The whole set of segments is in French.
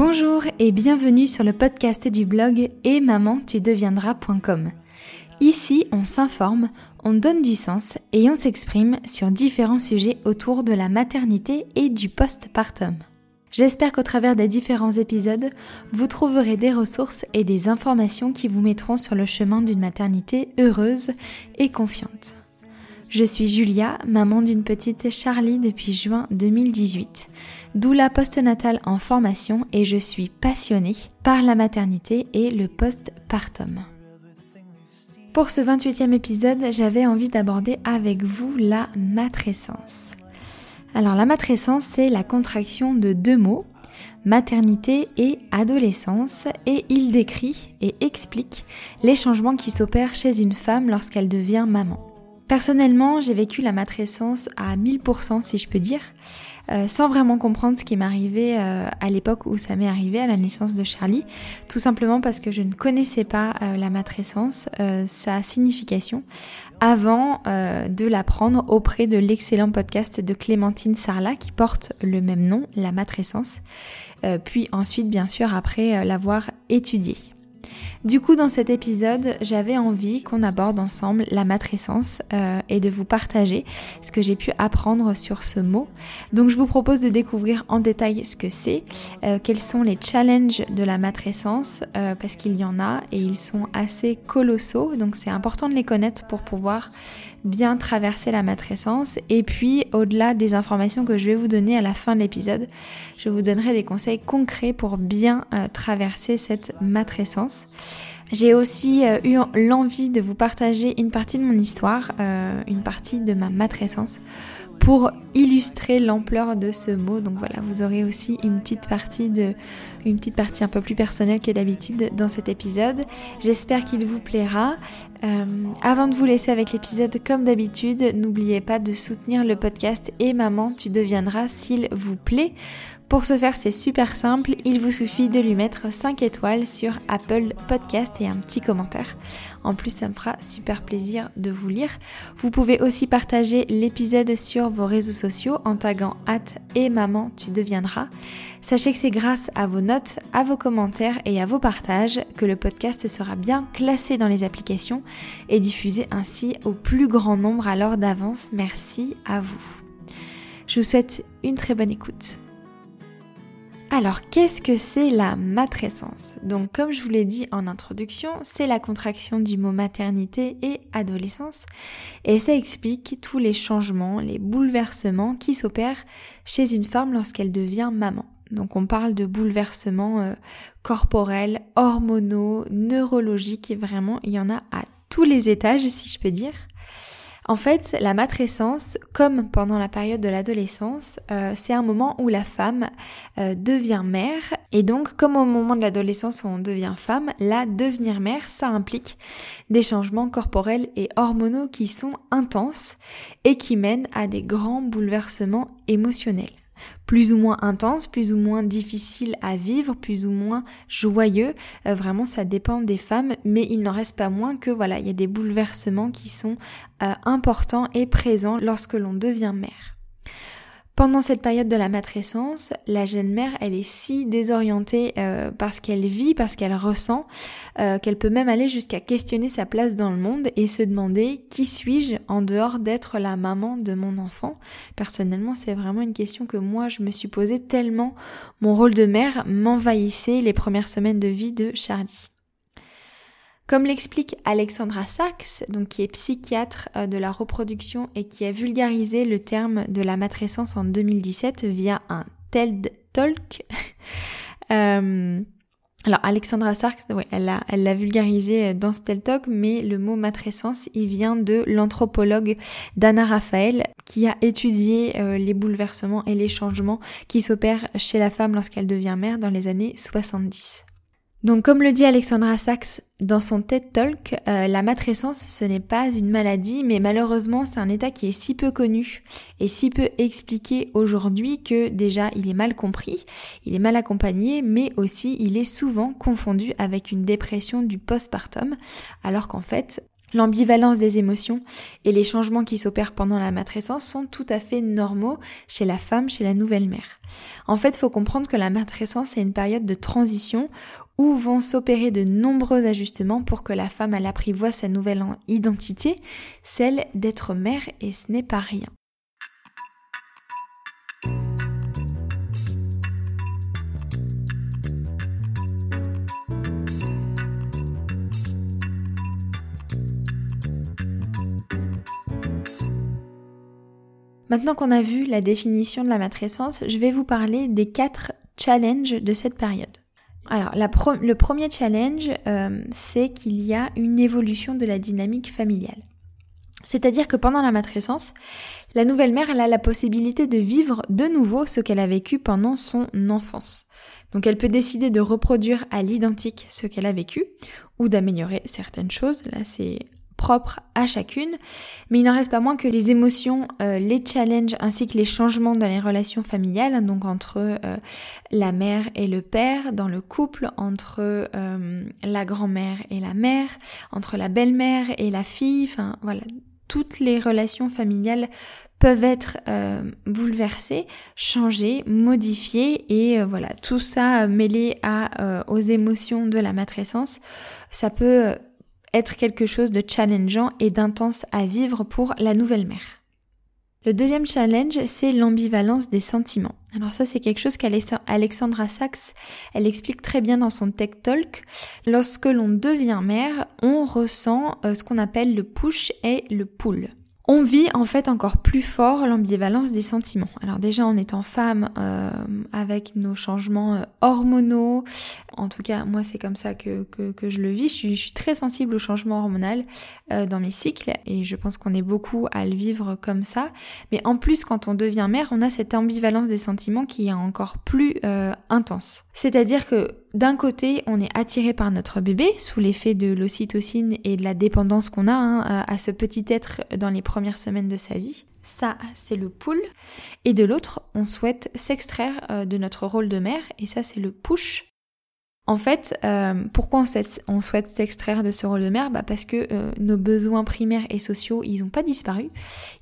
Bonjour et bienvenue sur le podcast du blog et maman tu deviendras.com. Ici, on s'informe, on donne du sens et on s'exprime sur différents sujets autour de la maternité et du postpartum. J'espère qu'au travers des différents épisodes, vous trouverez des ressources et des informations qui vous mettront sur le chemin d'une maternité heureuse et confiante. Je suis Julia, maman d'une petite Charlie depuis juin 2018 doula postnatale en formation et je suis passionnée par la maternité et le postpartum. Pour ce 28e épisode, j'avais envie d'aborder avec vous la matrescence. Alors la matrescence, c'est la contraction de deux mots, maternité et adolescence, et il décrit et explique les changements qui s'opèrent chez une femme lorsqu'elle devient maman. Personnellement, j'ai vécu la matrescence à 1000% si je peux dire. Euh, sans vraiment comprendre ce qui m'arrivait euh, à l'époque où ça m'est arrivé à la naissance de Charlie, tout simplement parce que je ne connaissais pas euh, la matrescence, sa signification, avant de l'apprendre auprès de l'excellent podcast de Clémentine Sarla qui porte le même nom, la matrescence, puis ensuite bien sûr après l'avoir étudié. Du coup, dans cet épisode, j'avais envie qu'on aborde ensemble la matrescence euh, et de vous partager ce que j'ai pu apprendre sur ce mot. Donc, je vous propose de découvrir en détail ce que c'est, euh, quels sont les challenges de la matrescence, euh, parce qu'il y en a et ils sont assez colossaux. Donc, c'est important de les connaître pour pouvoir bien traverser la matrescence. Et puis, au-delà des informations que je vais vous donner à la fin de l'épisode, je vous donnerai des conseils concrets pour bien euh, traverser cette matrescence. J'ai aussi euh, eu l'envie de vous partager une partie de mon histoire, euh, une partie de ma matrescence pour illustrer l'ampleur de ce mot. Donc voilà, vous aurez aussi une petite partie de une petite partie un peu plus personnelle que d'habitude dans cet épisode. J'espère qu'il vous plaira. Euh, avant de vous laisser avec l'épisode, comme d'habitude, n'oubliez pas de soutenir le podcast et maman, tu deviendras s'il vous plaît. Pour ce faire, c'est super simple, il vous suffit de lui mettre 5 étoiles sur Apple Podcast et un petit commentaire. En plus, ça me fera super plaisir de vous lire. Vous pouvez aussi partager l'épisode sur vos réseaux sociaux en taguant hâte et maman tu deviendras. Sachez que c'est grâce à vos notes, à vos commentaires et à vos partages que le podcast sera bien classé dans les applications et diffusé ainsi au plus grand nombre alors d'avance. Merci à vous. Je vous souhaite une très bonne écoute. Alors, qu'est-ce que c'est la matrescence? Donc, comme je vous l'ai dit en introduction, c'est la contraction du mot maternité et adolescence, et ça explique tous les changements, les bouleversements qui s'opèrent chez une femme lorsqu'elle devient maman. Donc, on parle de bouleversements euh, corporels, hormonaux, neurologiques, et vraiment, il y en a à tous les étages, si je peux dire. En fait, la matrescence, comme pendant la période de l'adolescence, euh, c'est un moment où la femme euh, devient mère. Et donc, comme au moment de l'adolescence où on devient femme, la devenir mère, ça implique des changements corporels et hormonaux qui sont intenses et qui mènent à des grands bouleversements émotionnels plus ou moins intense, plus ou moins difficile à vivre, plus ou moins joyeux. Euh, vraiment, ça dépend des femmes, mais il n'en reste pas moins que voilà, il y a des bouleversements qui sont euh, importants et présents lorsque l'on devient mère. Pendant cette période de la matrescence, la jeune mère, elle est si désorientée euh, parce qu'elle vit, parce qu'elle ressent, euh, qu'elle peut même aller jusqu'à questionner sa place dans le monde et se demander qui suis-je en dehors d'être la maman de mon enfant. Personnellement, c'est vraiment une question que moi je me suis posée tellement mon rôle de mère m'envahissait les premières semaines de vie de Charlie. Comme l'explique Alexandra Sachs, donc qui est psychiatre euh, de la reproduction et qui a vulgarisé le terme de la matrescence en 2017 via un TED Talk. euh, alors Alexandra Sachs, ouais, elle l'a vulgarisé dans ce TED Talk, mais le mot matrescence, il vient de l'anthropologue Dana Raphael qui a étudié euh, les bouleversements et les changements qui s'opèrent chez la femme lorsqu'elle devient mère dans les années 70. Donc comme le dit Alexandra Sachs dans son TED Talk, euh, la matrescence ce n'est pas une maladie mais malheureusement c'est un état qui est si peu connu et si peu expliqué aujourd'hui que déjà il est mal compris, il est mal accompagné mais aussi il est souvent confondu avec une dépression du postpartum alors qu'en fait L'ambivalence des émotions et les changements qui s'opèrent pendant la matrescence sont tout à fait normaux chez la femme, chez la nouvelle mère. En fait, il faut comprendre que la matrescence est une période de transition où vont s'opérer de nombreux ajustements pour que la femme elle apprivoie sa nouvelle identité, celle d'être mère et ce n'est pas rien. Maintenant qu'on a vu la définition de la matrescence, je vais vous parler des quatre challenges de cette période. Alors, le premier challenge, euh, c'est qu'il y a une évolution de la dynamique familiale. C'est-à-dire que pendant la matrescence, la nouvelle mère elle a la possibilité de vivre de nouveau ce qu'elle a vécu pendant son enfance. Donc elle peut décider de reproduire à l'identique ce qu'elle a vécu ou d'améliorer certaines choses. Là c'est propre à chacune, mais il n'en reste pas moins que les émotions, euh, les challenges ainsi que les changements dans les relations familiales, donc entre euh, la mère et le père, dans le couple, entre euh, la grand-mère et la mère, entre la belle-mère et la fille, enfin voilà, toutes les relations familiales peuvent être bouleversées, changées, modifiées et voilà, tout ça mêlé à, aux émotions de la matrescence, ça peut être quelque chose de challengeant et d'intense à vivre pour la nouvelle mère. Le deuxième challenge, c'est l'ambivalence des sentiments. Alors ça, c'est quelque chose qu'Alexandra Sachs, elle explique très bien dans son Tech Talk. Lorsque l'on devient mère, on ressent euh, ce qu'on appelle le push et le pull on vit en fait encore plus fort l'ambivalence des sentiments. Alors déjà en étant femme, euh, avec nos changements euh, hormonaux, en tout cas moi c'est comme ça que, que, je le vis, je suis, très sensible au changement hormonal euh, dans mes cycles et je pense qu'on est beaucoup à le vivre comme ça. Mais en plus quand on devient mère, on a cette ambivalence des sentiments qui est encore plus intense. C'est-à-dire que d'un côté, on est attiré par notre bébé sous l'effet de l'ocytocine et de la dépendance qu'on a hein, à ce petit être dans les premières semaines de sa vie. Ça, c'est le pull. Et de l'autre, on souhaite s'extraire euh, de notre rôle de mère et ça, c'est le push. En fait, euh, pourquoi on souhaite, s'extraire de ce rôle de mère? Bah Parce que euh, nos besoins primaires et sociaux, ils n'ont pas disparu.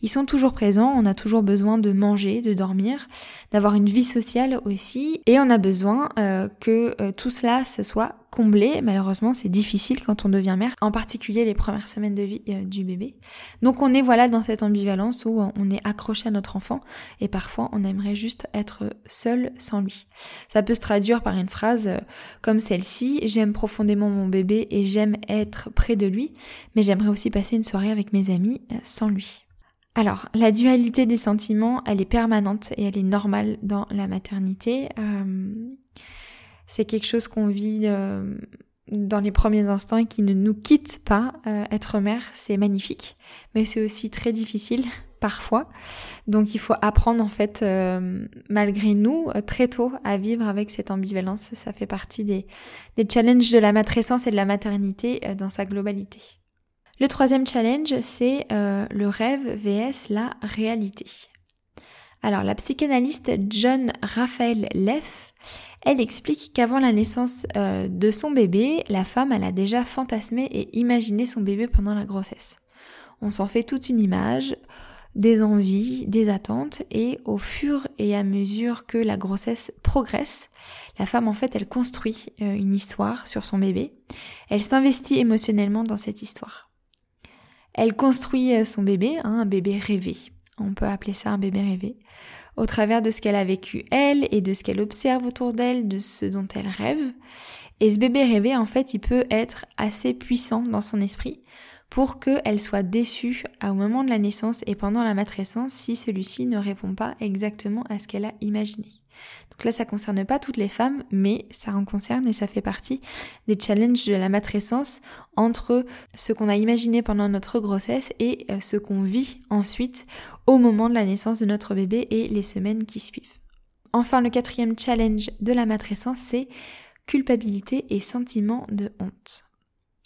Ils sont toujours présents. On a toujours besoin de manger, de dormir, d'avoir une vie sociale aussi. Et on a besoin que tout cela se soit combler. Malheureusement, c'est difficile quand on devient mère, en particulier les premières semaines de vie euh, du bébé. Donc on est voilà dans cette ambivalence où on est accroché à notre enfant et parfois on aimerait juste être seul sans lui. Ça peut se traduire par une phrase euh, comme celle-ci j'aime profondément mon bébé et j'aime être près de lui, mais j'aimerais aussi passer une soirée avec mes amis euh, sans lui. Alors, la dualité des sentiments, elle est permanente et elle est normale dans la maternité c'est quelque chose qu'on vit euh, dans les premiers instants et qui ne nous quitte pas. Euh, être mère, c'est magnifique, mais c'est aussi très difficile parfois. Donc il faut apprendre en fait, euh, malgré nous, très tôt à vivre avec cette ambivalence. Ça fait partie des, des challenges de la matrescence et de la maternité dans sa globalité. Le troisième challenge, c'est le rêve vs la réalité. Alors la psychanalyste John Raphael Leff elle explique qu'avant la naissance euh, de son bébé, la femme, elle a déjà fantasmé et imaginé son bébé pendant la grossesse. On s'en fait toute une image, des envies, des attentes, et au fur et à mesure que la grossesse progresse, la femme, en fait, elle construit euh, une histoire sur son bébé. Elle s'investit émotionnellement dans cette histoire. Elle construit euh, son bébé, hein, un bébé rêvé. On peut appeler ça un bébé rêvé au travers de ce qu'elle a vécu elle et de ce qu'elle observe autour d'elle, de ce dont elle rêve. Et ce bébé rêvé, en fait, il peut être assez puissant dans son esprit pour qu'elle soit déçue au moment de la naissance et pendant la matrescence si celui-ci ne répond pas exactement à ce qu'elle a imaginé. Donc là, ça concerne pas toutes les femmes, mais ça en concerne et ça fait partie des challenges de la matrescence entre ce qu'on a imaginé pendant notre grossesse et euh, ce qu'on vit ensuite au moment de la naissance de notre bébé et les semaines qui suivent. Enfin, le quatrième challenge de la matrescence, c'est culpabilité et sentiment de honte.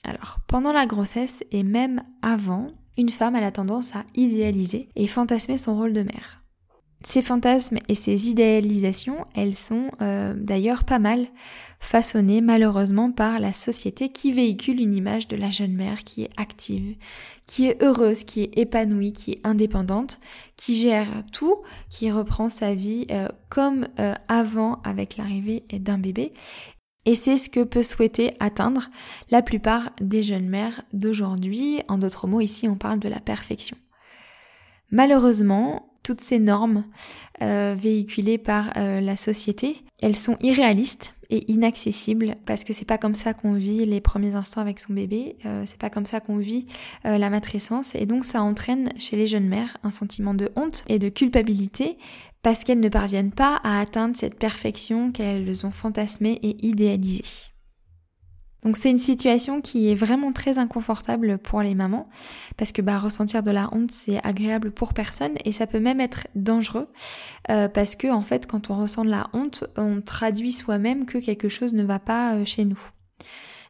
Alors, pendant la grossesse et même avant, une femme a la tendance à idéaliser et fantasmer son rôle de mère. Ces fantasmes et ces idéalisations, elles sont euh, d'ailleurs pas mal façonnées malheureusement par la société qui véhicule une image de la jeune mère qui est active, qui est heureuse, qui est épanouie, qui est indépendante, qui gère tout, qui reprend sa vie euh, comme euh, avant avec l'arrivée d'un bébé. Et c'est ce que peut souhaiter atteindre la plupart des jeunes mères d'aujourd'hui. En d'autres mots, ici on parle de la perfection. Malheureusement, toutes ces normes euh, véhiculées par euh, la société, elles sont irréalistes et inaccessibles parce que c'est pas comme ça qu'on vit les premiers instants avec son bébé, euh, c'est pas comme ça qu'on vit la matrescence et donc ça entraîne chez les jeunes mères un sentiment de honte et de culpabilité parce qu'elles ne parviennent pas à atteindre cette perfection qu'elles ont fantasmée et idéalisée. Donc c'est une situation qui est vraiment très inconfortable pour les mamans parce que bah, ressentir de la honte c'est agréable pour personne et ça peut même être dangereux euh, parce que en fait quand on ressent de la honte on traduit soi-même que quelque chose ne va pas euh, chez nous.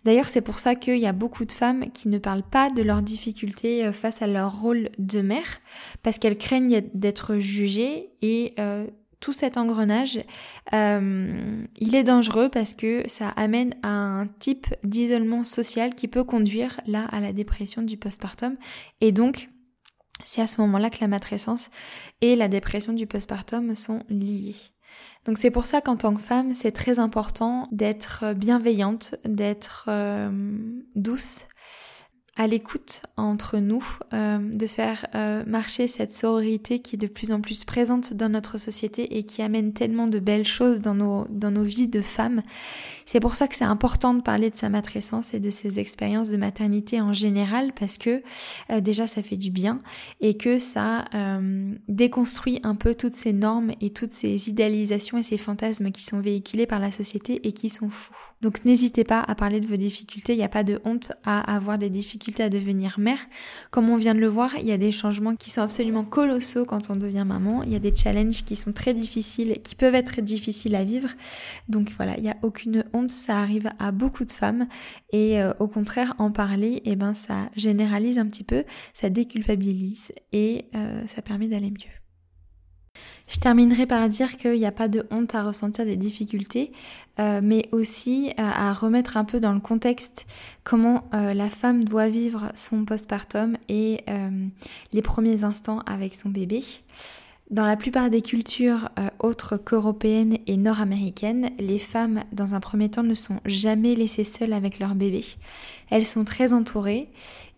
D'ailleurs c'est pour ça qu'il y a beaucoup de femmes qui ne parlent pas de leurs difficultés euh, face à leur rôle de mère parce qu'elles craignent d'être jugées et tout cet engrenage, euh, il est dangereux parce que ça amène à un type d'isolement social qui peut conduire là à la dépression du postpartum. Et donc, c'est à ce moment-là que la matrescence et la dépression du postpartum sont liées. Donc c'est pour ça qu'en tant que femme, c'est très important d'être bienveillante, d'être euh, douce, à l'écoute entre nous, euh, de faire euh, marcher cette sororité qui est de plus en plus présente dans notre société et qui amène tellement de belles choses dans nos, dans nos vies de femmes. C'est pour ça que c'est important de parler de sa matrescence et de ses expériences de maternité en général parce que euh, déjà ça fait du bien et que ça déconstruit un peu toutes ces normes et toutes ces idéalisations et ces fantasmes qui sont véhiculés par la société et qui sont fous. Donc n'hésitez pas à parler de vos difficultés, il n'y a pas de honte à avoir des difficultés à devenir mère. Comme on vient de le voir, il y a des changements qui sont absolument colossaux quand on devient maman, il y a des challenges qui sont très difficiles, qui peuvent être difficiles à vivre. Donc voilà, il n'y a aucune honte, ça arrive à beaucoup de femmes et euh, au contraire en parler, eh ben ça généralise un petit peu, ça déculpabilise et euh, ça permet d'aller mieux. Je terminerai par dire qu'il n'y a pas de honte à ressentir des difficultés, euh, mais aussi euh, à remettre un peu dans le contexte comment euh, la femme doit vivre son postpartum et les premiers instants avec son bébé. Dans la plupart des cultures autres qu'européennes et nord-américaines, les femmes, dans un premier temps, ne sont jamais laissées seules avec leur bébé. Elles sont très entourées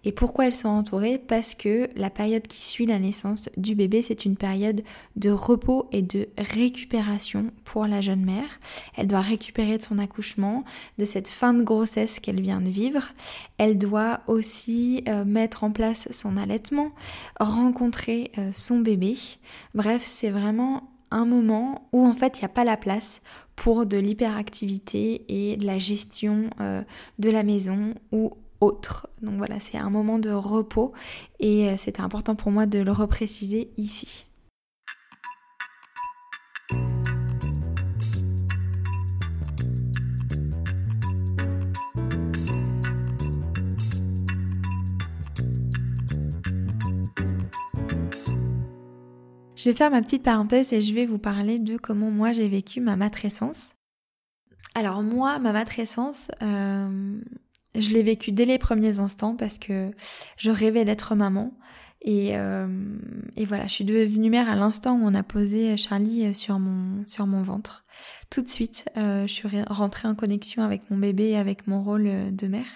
et pourquoi elles sont entourées? Parce que la période qui suit la naissance du bébé, c'est une période de repos et de récupération pour la jeune mère. Elle doit récupérer de son accouchement, de cette fin de grossesse qu'elle vient de vivre. Elle doit aussi euh, mettre en place son allaitement, rencontrer euh, son bébé. Bref, c'est vraiment un moment où en fait il n'y a pas la place pour de l'hyperactivité et de la gestion euh, de la maison ou Donc voilà, c'est un moment de repos et euh, c'était important pour moi de le repréciser ici. Je vais faire ma petite parenthèse et je vais vous parler de comment moi j'ai vécu ma matrescence. Alors moi, ma matrescence, euh, je l'ai vécu dès les premiers instants parce que je rêvais d'être maman. Et, euh, voilà, je suis devenue mère à l'instant où on a posé Charlie sur mon, sur mon ventre. Tout de suite, euh, je suis rentrée en connexion avec mon bébé et avec mon rôle de mère.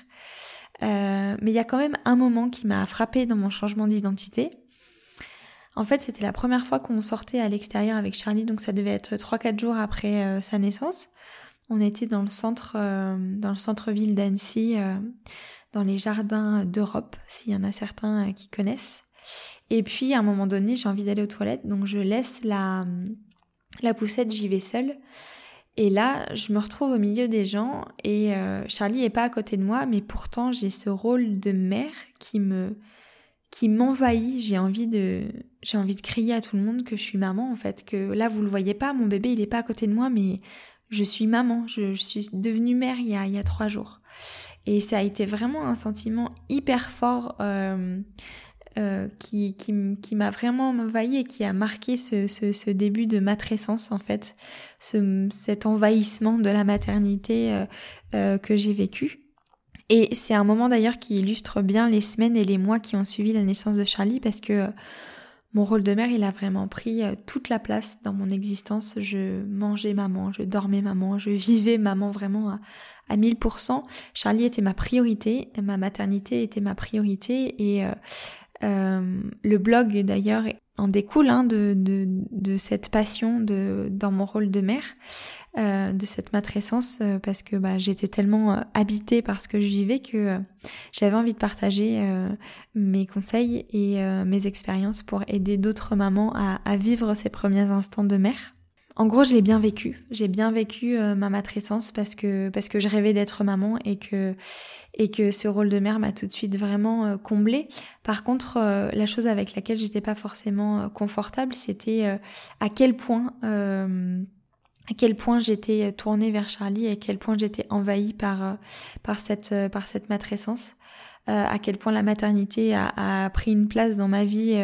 Euh, mais il y a quand même un moment qui m'a frappée dans mon changement d'identité. En fait, c'était la première fois qu'on sortait à l'extérieur avec Charlie, donc ça devait être 3-4 jours après euh, sa naissance. On était dans le centre, euh, dans le centre-ville d'Annecy, euh, dans les jardins d'Europe, s'il y en a certains euh, qui connaissent. Et puis à un moment donné, j'ai envie d'aller aux toilettes, donc je laisse la, la poussette, j'y vais seule. Et là, je me retrouve au milieu des gens et Charlie est pas à côté de moi, mais pourtant j'ai ce rôle de mère qui me qui m'envahit. J'ai envie de j'ai envie de crier à tout le monde que je suis maman en fait, que là vous le voyez pas, mon bébé il est pas à côté de moi, mais je suis maman, je, suis devenue mère il y, a, trois jours. Et ça a été vraiment un sentiment hyper fort euh, qui, qui, m'a vraiment envahi et qui a marqué ce, début de matrescence en fait, ce, cet envahissement de la maternité que j'ai vécu. Et c'est un moment d'ailleurs qui illustre bien les semaines et les mois qui ont suivi la naissance de Charlie parce que mon rôle de mère, il a vraiment pris euh, toute la place dans mon existence. Je mangeais maman, je dormais maman, je vivais maman vraiment à, à 1000%. Charlie était ma priorité, ma maternité était ma priorité et euh, euh, le blog d'ailleurs en découle hein, de, de, cette passion de, dans mon rôle de mère, euh, de cette matrescence, euh, parce que bah, j'étais tellement euh, habitée par ce que je vivais que j'avais envie de partager mes conseils et mes expériences pour aider d'autres mamans à, à, vivre ces premiers instants de mère. En gros, je l'ai bien vécu. J'ai bien vécu ma matrescence parce que parce que je rêvais d'être maman et que et que ce rôle de mère m'a tout de suite vraiment euh, comblée. Par contre, euh, la chose avec laquelle j'étais pas forcément euh, confortable, c'était à quel point à quel point j'étais tournée vers Charlie et à quel point j'étais envahie par par cette par cette matrescence, à quel point la maternité a, a, pris une place dans ma vie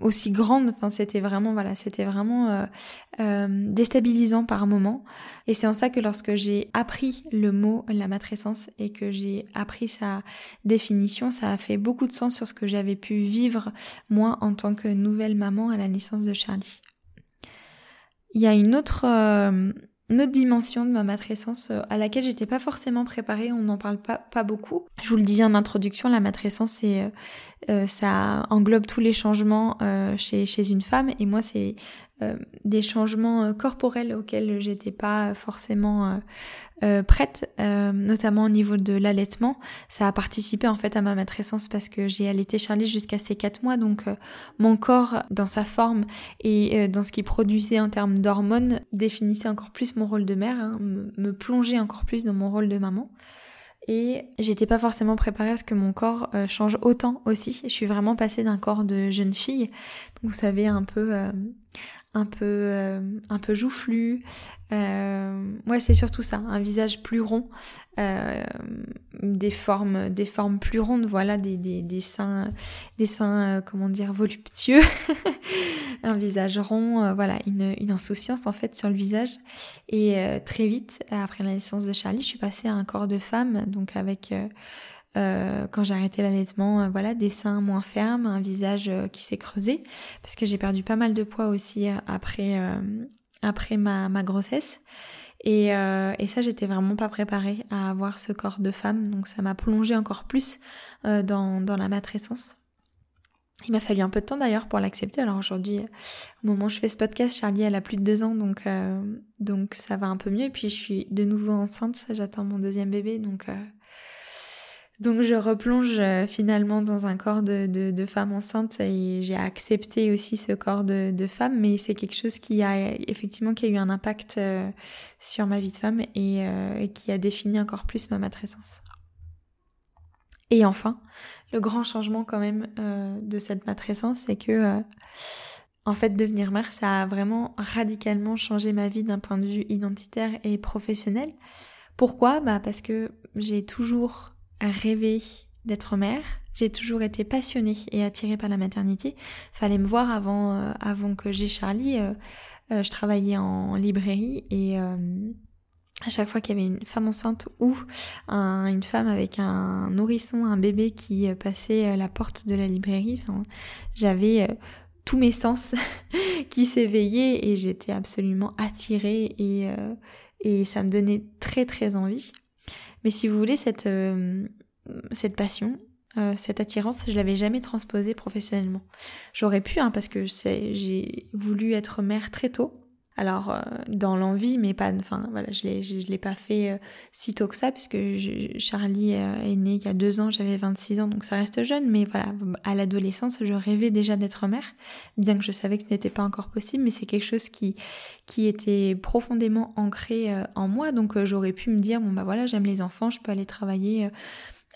aussi grande. Enfin, c'était vraiment, voilà, c'était vraiment euh, euh, déstabilisant par moment. Et c'est en ça que lorsque j'ai appris le mot la matrescence et que j'ai appris sa définition, ça a fait beaucoup de sens sur ce que j'avais pu vivre moi en tant que nouvelle maman à la naissance de Charlie. Il y a une autre euh, une autre dimension de ma matrescence euh, à laquelle j'étais pas forcément préparée, on n'en parle pas, pas beaucoup. Je vous le disais en introduction, la matrescence, c'est, euh, euh, ça englobe tous les changements chez, chez une femme et moi c'est des changements corporels auxquels j'étais pas forcément euh, prête, euh, notamment au niveau de l'allaitement. Ça a participé en fait à ma matrescence parce que j'ai allaité Charlie jusqu'à ses 4 mois, donc euh, mon corps dans sa forme et dans ce qu'il produisait en termes d'hormones définissait encore plus mon rôle de mère, hein, me, plongeait encore plus dans mon rôle de maman. Et j'étais pas forcément préparée à ce que mon corps change autant aussi. Je suis vraiment passée d'un corps de jeune fille, vous savez un peu un peu, euh, un peu joufflu. Euh, ouais, c'est surtout ça, un visage plus rond, euh, des formes, plus rondes, voilà, des, des, des seins, des seins, comment dire, voluptueux, un visage rond, voilà, une, une insouciance en fait sur le visage. Et très vite, après la naissance de Charlie, je suis passée à un corps de femme, donc avec euh, quand j'ai arrêté l'allaitement, euh, voilà, des seins moins fermes, un visage euh, qui s'est creusé, parce que j'ai perdu pas mal de poids aussi après, après ma, ma grossesse. Et, et ça, j'étais vraiment pas préparée à avoir ce corps de femme, donc ça m'a plongée encore plus dans, dans la matrescence. Il m'a fallu un peu de temps d'ailleurs pour l'accepter. Alors aujourd'hui, au moment où je fais ce podcast, Charlie elle a plus de deux ans, donc donc ça va un peu mieux. Et puis je suis de nouveau enceinte, j'attends mon deuxième bébé, donc donc je replonge euh, finalement dans un corps de, de, femme enceinte et j'ai accepté aussi ce corps de, de femme, mais c'est quelque chose qui a effectivement qui a eu un impact euh, sur ma vie de femme euh, et, qui a défini encore plus ma matrescence. Et enfin, le grand changement quand même de cette matrescence, c'est que en fait devenir mère, ça a vraiment radicalement changé ma vie d'un point de vue identitaire et professionnel. Pourquoi? Bah parce que j'ai toujours rêvé d'être mère. J'ai toujours été passionnée et attirée par la maternité. Fallait me voir avant, euh, avant que j'ai Charlie. Euh, euh, je travaillais en librairie et à chaque fois qu'il y avait une femme enceinte ou une femme avec un nourrisson, un bébé qui passait la porte de la librairie, j'avais tous mes sens qui s'éveillaient et j'étais absolument attirée et, et ça me donnait très très envie. Mais si vous voulez, cette, euh, cette passion, euh, cette attirance, je l'avais jamais transposée professionnellement. J'aurais pu, hein, parce que j'ai voulu être mère très tôt. Alors euh, dans l'envie, mais pas, enfin voilà, je l'ai, je, l'ai pas fait euh, si tôt que ça puisque Charlie euh, est né il y a deux ans, j'avais 26 ans, donc ça reste jeune. Mais voilà, à l'adolescence, je rêvais déjà d'être mère, bien que je savais que ce n'était pas encore possible, mais c'est quelque chose qui qui était profondément ancré en moi. Donc j'aurais pu me dire bon bah voilà, j'aime les enfants, je peux aller travailler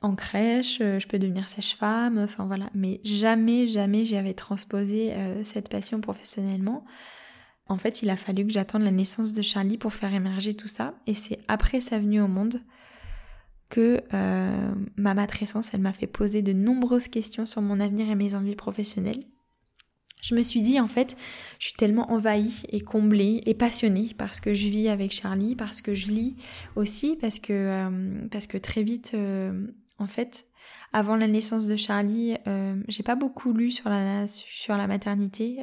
en crèche, je peux devenir sage-femme, enfin voilà. Mais jamais, jamais j'avais transposé cette passion professionnellement. En fait, il a fallu que j'attende la naissance de Charlie pour faire émerger tout ça. Et c'est après sa venue au monde que euh, ma matrescence, elle m'a fait poser de nombreuses questions sur mon avenir et mes envies professionnelles. Je me suis dit en fait, je suis tellement envahie et comblée et passionnée parce que je vis avec Charlie, parce que je lis aussi, parce que euh, parce que très vite, euh, en fait, avant la naissance de Charlie, euh, j'ai pas beaucoup lu sur la sur la maternité.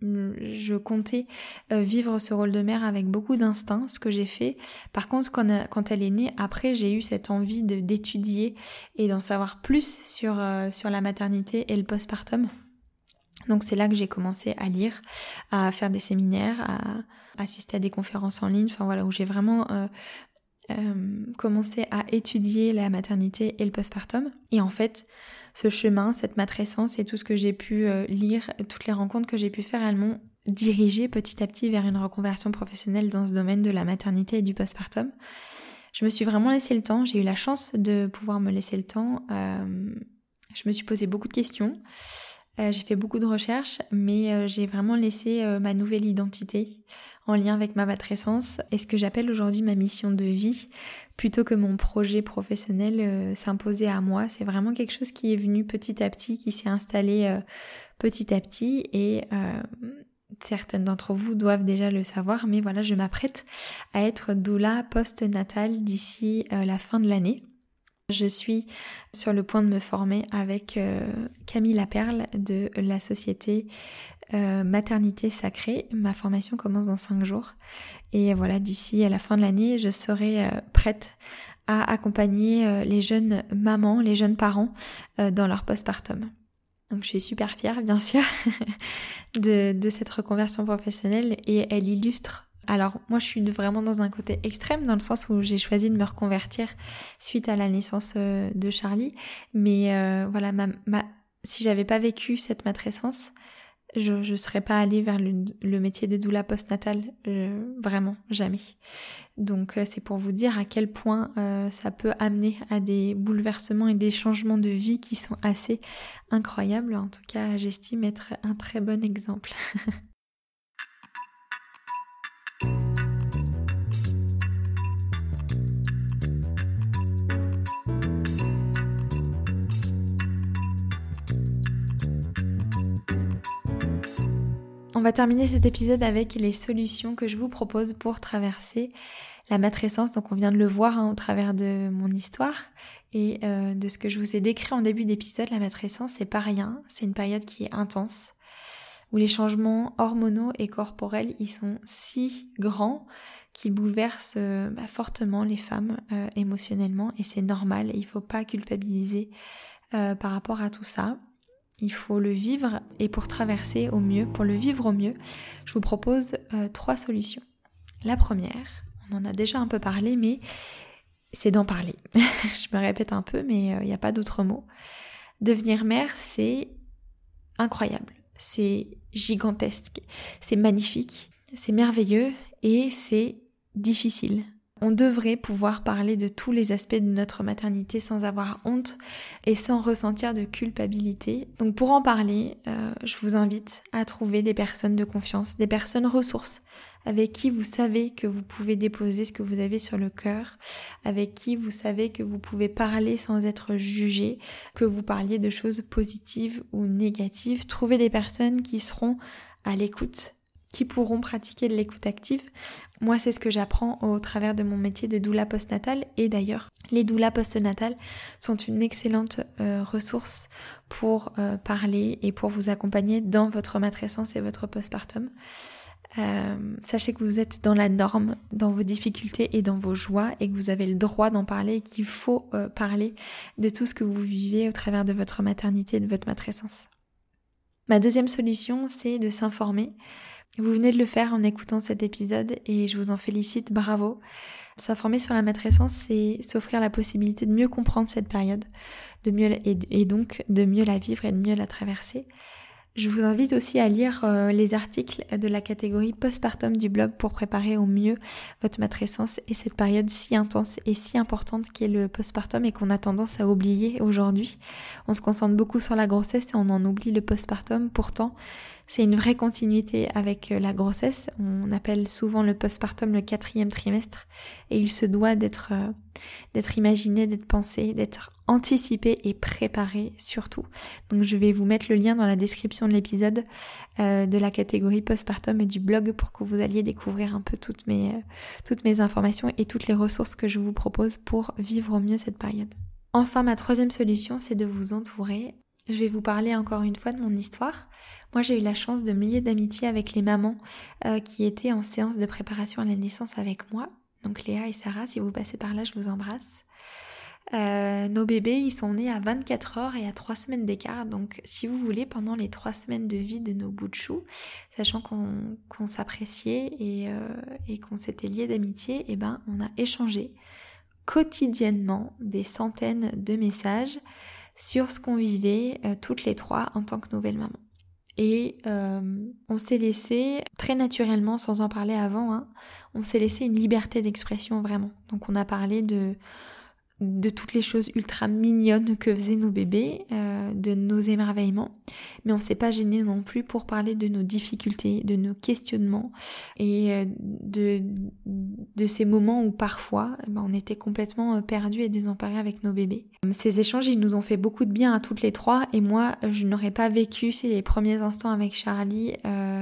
je comptais vivre ce rôle de mère avec beaucoup d'instinct, ce que j'ai fait. Par contre, quand, elle est née, après, j'ai eu cette envie d'étudier et d'en savoir plus sur sur la maternité et le postpartum. Donc c'est là que j'ai commencé à lire, à faire des séminaires, à assister à des conférences en ligne, enfin voilà, où j'ai vraiment euh, euh, commencé à étudier la maternité et le postpartum. Et en fait, ce chemin, cette matrescence et tout ce que j'ai pu euh, lire, toutes les rencontres que j'ai pu faire, elles m'ont dirigé petit à petit vers une reconversion professionnelle dans ce domaine de la maternité et du postpartum. Je me suis vraiment laissé le temps, j'ai eu la chance de pouvoir me laisser le temps. je me suis posé beaucoup de questions. Euh, j'ai fait beaucoup de recherches, mais euh, j'ai vraiment laissé euh, ma nouvelle identité en lien avec ma matrescence et ce que j'appelle aujourd'hui ma mission de vie, plutôt que mon projet professionnel s'imposer à moi. C'est vraiment quelque chose qui est venu petit à petit, qui s'est installé petit à petit et certaines d'entre vous doivent déjà le savoir, mais voilà, je m'apprête à être doula post-natale d'ici la fin de l'année. Je suis sur le point de me former avec euh, Camille Laperle de la société euh, Maternité Sacrée. Ma formation commence dans 5 jours. Et voilà, d'ici à la fin de l'année, je serai euh, prête à accompagner les jeunes mamans, les jeunes parents dans leur postpartum. Donc je suis super fière, bien sûr, de cette reconversion professionnelle et elle illustre alors moi je suis vraiment dans un côté extrême dans le sens où j'ai choisi de me reconvertir suite à la naissance euh, de Charlie. Mais euh, voilà, ma, ma, si j'avais pas vécu cette matrescence, je ne serais pas allée vers le, métier de doula postnatal, euh, vraiment, jamais. Donc c'est pour vous dire à quel point ça peut amener à des bouleversements et des changements de vie qui sont assez incroyables. En tout cas, j'estime être un très bon exemple. va terminer cet épisode avec les solutions que je vous propose pour traverser la matrescence. Donc on vient de le voir hein, au travers de mon histoire et euh, de ce que je vous ai décrit en début d'épisode. La matrescence, c'est pas rien. C'est une période qui est intense où les changements hormonaux et corporels ils sont si grands qu'ils bouleversent euh, bah, fortement les femmes euh, émotionnellement et c'est normal et il faut pas culpabiliser par rapport à tout ça. Il faut le vivre et pour traverser au mieux, pour le vivre au mieux, je vous propose euh, trois solutions. La première, on en a déjà un peu parlé, mais c'est d'en parler. je me répète un peu, mais euh, il n'y a pas d'autre mot. Devenir mère, c'est incroyable, c'est gigantesque, c'est magnifique, c'est merveilleux et c'est difficile. On devrait pouvoir parler de tous les aspects de notre maternité sans avoir honte et sans ressentir de culpabilité. Donc pour en parler, euh, je vous invite à trouver des personnes de confiance, des personnes ressources avec qui vous savez que vous pouvez déposer ce que vous avez sur le cœur, avec qui vous savez que vous pouvez parler sans être jugé, que vous parliez de choses positives ou négatives. Trouvez des personnes qui seront à l'écoute qui pourront pratiquer de l'écoute active. Moi, c'est ce que j'apprends au travers de mon métier de doula postnatal. Et d'ailleurs, les doulas postnatales sont une excellente euh, ressource pour euh, parler et pour vous accompagner dans votre matrescence et votre postpartum. Euh, sachez que vous êtes dans la norme, dans vos difficultés et dans vos joies et que vous avez le droit d'en parler et qu'il faut parler de tout ce que vous vivez au travers de votre maternité et de votre matrescence. Ma deuxième solution, c'est de s'informer. Vous venez de le faire en écoutant cet épisode et je vous en félicite, bravo. S'informer sur la matrescence, c'est s'offrir la possibilité de mieux comprendre cette période, de mieux et, donc de mieux la vivre et de mieux la traverser. Je vous invite aussi à lire euh, les articles de la catégorie postpartum du blog pour préparer au mieux votre matrescence et cette période si intense et si importante qu'est le postpartum et qu'on a tendance à oublier aujourd'hui. On se concentre beaucoup sur la grossesse et on en oublie le postpartum. Pourtant, C'est une vraie continuité avec euh, la grossesse. On appelle souvent le postpartum le quatrième trimestre et il se doit d'être euh, d'être imaginé, d'être pensé, d'être anticipé et préparé surtout. Donc je vais vous mettre le lien dans la description de l'épisode euh, de la catégorie postpartum et du blog pour que vous alliez découvrir un peu toutes mes toutes mes informations et toutes les ressources que je vous propose pour vivre au mieux cette période. Enfin, ma troisième solution, c'est de vous entourer je vais vous parler encore une fois de mon histoire. Moi, j'ai eu la chance de me lier d'amitié avec les mamans euh, qui étaient en séance de préparation à la naissance avec moi. Donc Léa et Sarah, si vous passez par là, je vous embrasse. Euh, nos bébés, ils sont nés à 24 heures et à 3 semaines d'écart. Donc, si vous voulez, pendant les 3 semaines de vie de nos bouts de chou, sachant qu'on s'appréciait et, euh, et qu'on s'était liés d'amitié, eh ben, on a échangé quotidiennement des centaines de messages sur ce qu'on vivait euh, toutes les trois en tant que nouvelle maman. Et euh, on s'est laissé très naturellement, sans en parler avant, hein, on s'est laissé une liberté d'expression vraiment. Donc on a parlé de de toutes les choses ultra mignonnes que faisaient nos bébés, euh, de nos émerveillements, mais on s'est pas gêné non plus pour parler de nos difficultés, de nos questionnements et euh, de, de ces moments où parfois eh ben, on était complètement euh, perdus et désemparés avec nos bébés. Ces échanges, ils nous ont fait beaucoup de bien à toutes les trois et moi, je n'aurais pas vécu ces premiers instants avec Charlie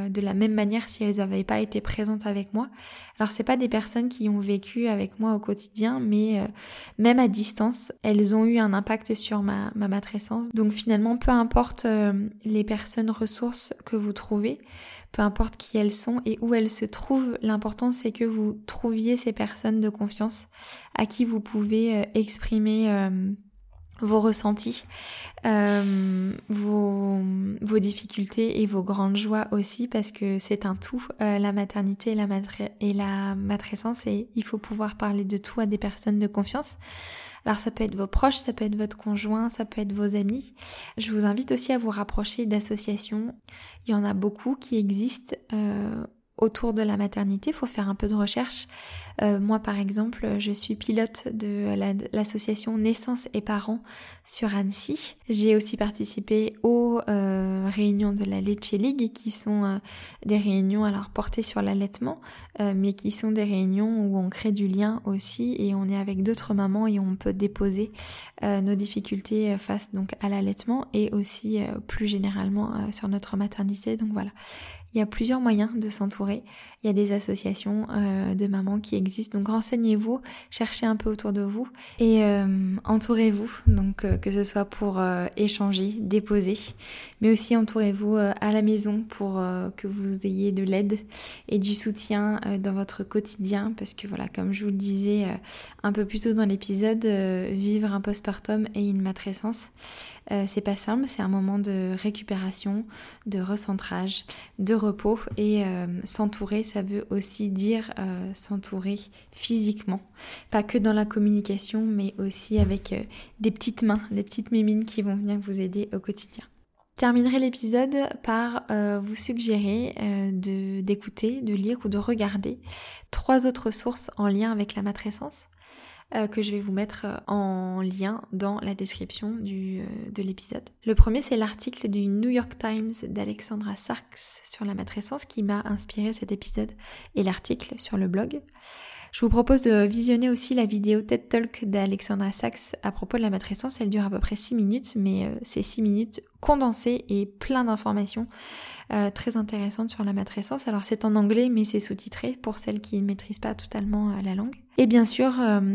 de la même manière si elles n'avaient pas été présentes avec moi. Alors c'est pas des personnes qui ont vécu avec moi au quotidien, mais même à distance, elles ont eu un impact sur ma, ma matrescence. Donc finalement, peu importe euh, les personnes ressources que vous trouvez, peu importe qui elles sont et où elles se trouvent, l'important c'est que vous trouviez ces personnes de confiance à qui vous pouvez euh, exprimer euh, vos ressentis, vos, vos, difficultés et vos grandes joies aussi parce que c'est un tout, la maternité et la, et la matrescence et il faut pouvoir parler de tout à des personnes de confiance. Alors ça peut être vos proches, ça peut être votre conjoint, ça peut être vos amis. Je vous invite aussi à vous rapprocher d'associations. Il y en a beaucoup qui existent euh, autour de la maternité, il faut faire un peu de recherche. Euh, moi, par exemple, je suis pilote de l'association Naissance et Parents sur Annecy. J'ai aussi participé aux euh, réunions de la Leche League, qui sont euh, des réunions alors portées sur l'allaitement, mais qui sont des réunions où on crée du lien aussi et on est avec d'autres mamans et on peut déposer nos difficultés face donc à l'allaitement et aussi plus généralement sur notre maternité. Donc voilà, il y a plusieurs moyens de s'entourer. Il y a des associations euh, de mamans qui existent. Donc renseignez-vous, cherchez un peu autour de vous et euh, entourez-vous. Donc euh, que ce soit pour échanger, déposer, mais aussi entourez-vous à la maison pour que vous ayez de l'aide et du soutien dans votre quotidien. Parce que voilà, comme je vous le disais un peu plus tôt dans l'épisode, vivre un postpartum et une matrescence, c'est pas simple. C'est un moment de récupération, de recentrage, de repos et s'entourer ça veut aussi dire euh, s'entourer physiquement. Pas que dans la communication, mais aussi avec euh, des petites mains, des petites mimines qui vont venir vous aider au quotidien. Terminerai l'épisode par euh, vous suggérer de d'écouter, de lire ou de regarder trois autres sources en lien avec la matrescence. Euh, que je vais vous mettre euh, en lien dans la description euh, de l'épisode. Le premier, c'est l'article du New York Times d'Alexandra Sarks sur la matrescence qui m'a inspiré cet épisode et l'article sur le blog. Je vous propose de visionner aussi la vidéo TED Talk d'Alexandra Sachs à propos de la matrescence. Elle dure à peu près 6 minutes, mais euh, c'est 6 minutes condensées et plein d'informations euh, très intéressantes sur la matrescence. Alors c'est en anglais, mais c'est sous-titré pour celles qui ne maîtrisent pas totalement euh, la langue. Et bien sûr,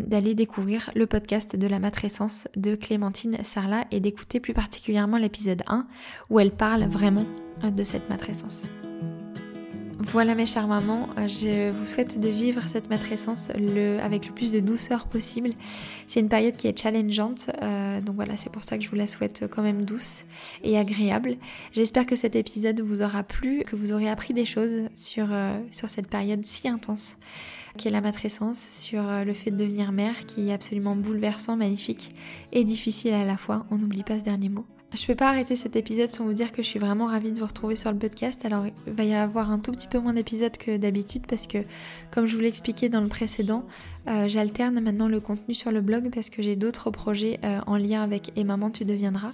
d'aller découvrir le podcast de la matrescence de Clémentine Sarla et d'écouter plus particulièrement l'épisode 1 où elle parle vraiment de cette matrescence. Voilà mes chères mamans, euh, je vous souhaite de vivre cette matrescence le, avec le plus de douceur possible. C'est une période qui est challengeante, euh, donc voilà, c'est pour ça que je vous la souhaite quand même douce et agréable. J'espère que cet épisode vous aura plu, que vous aurez appris des choses sur, euh, sur cette période si intense qu'est la matrescence, sur le fait de devenir mère qui est absolument bouleversant, magnifique et difficile à la fois. On n'oublie pas ce dernier mot. Je peux pas arrêter cet épisode sans vous dire que je suis vraiment ravie de vous retrouver sur le podcast. Alors il va y avoir un tout petit peu moins d'épisodes que d'habitude parce que comme je vous l'ai expliqué dans le précédent, euh, j'alterne maintenant le contenu sur le blog parce que j'ai d'autres projets euh, en lien avec Et maman tu deviendras.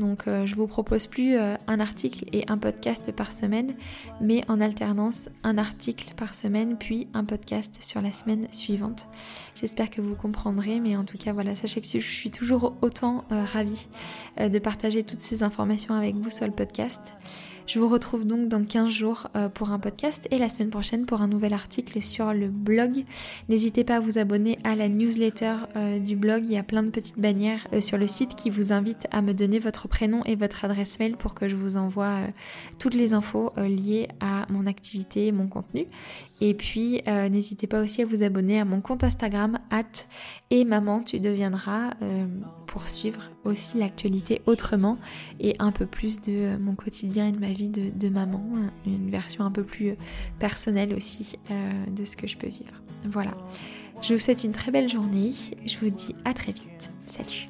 Donc euh, je vous propose plus euh, un article et un podcast par semaine, mais en alternance un article par semaine puis un podcast sur la semaine suivante. J'espère que vous comprendrez, mais en tout cas voilà, sachez que je suis toujours autant ravie de partager toutes ces informations avec vous sur le podcast. Je vous retrouve donc dans 15 jours euh, pour un podcast et la semaine prochaine pour un nouvel article sur le blog. N'hésitez pas à vous abonner à la newsletter euh, du blog. Il y a plein de petites bannières euh, sur le site qui vous invitent à me donner votre prénom et votre adresse mail pour que je vous envoie toutes les infos liées à mon activité, mon contenu. Et puis n'hésitez pas aussi à vous abonner à mon compte Instagram at et maman tu deviendras pour suivre aussi l'actualité autrement et un peu plus de mon quotidien et de ma vie de, maman, une version un peu plus personnelle aussi euh, de ce que je peux vivre. Voilà. Je vous souhaite une très belle journée. Je vous dis à très vite. Salut.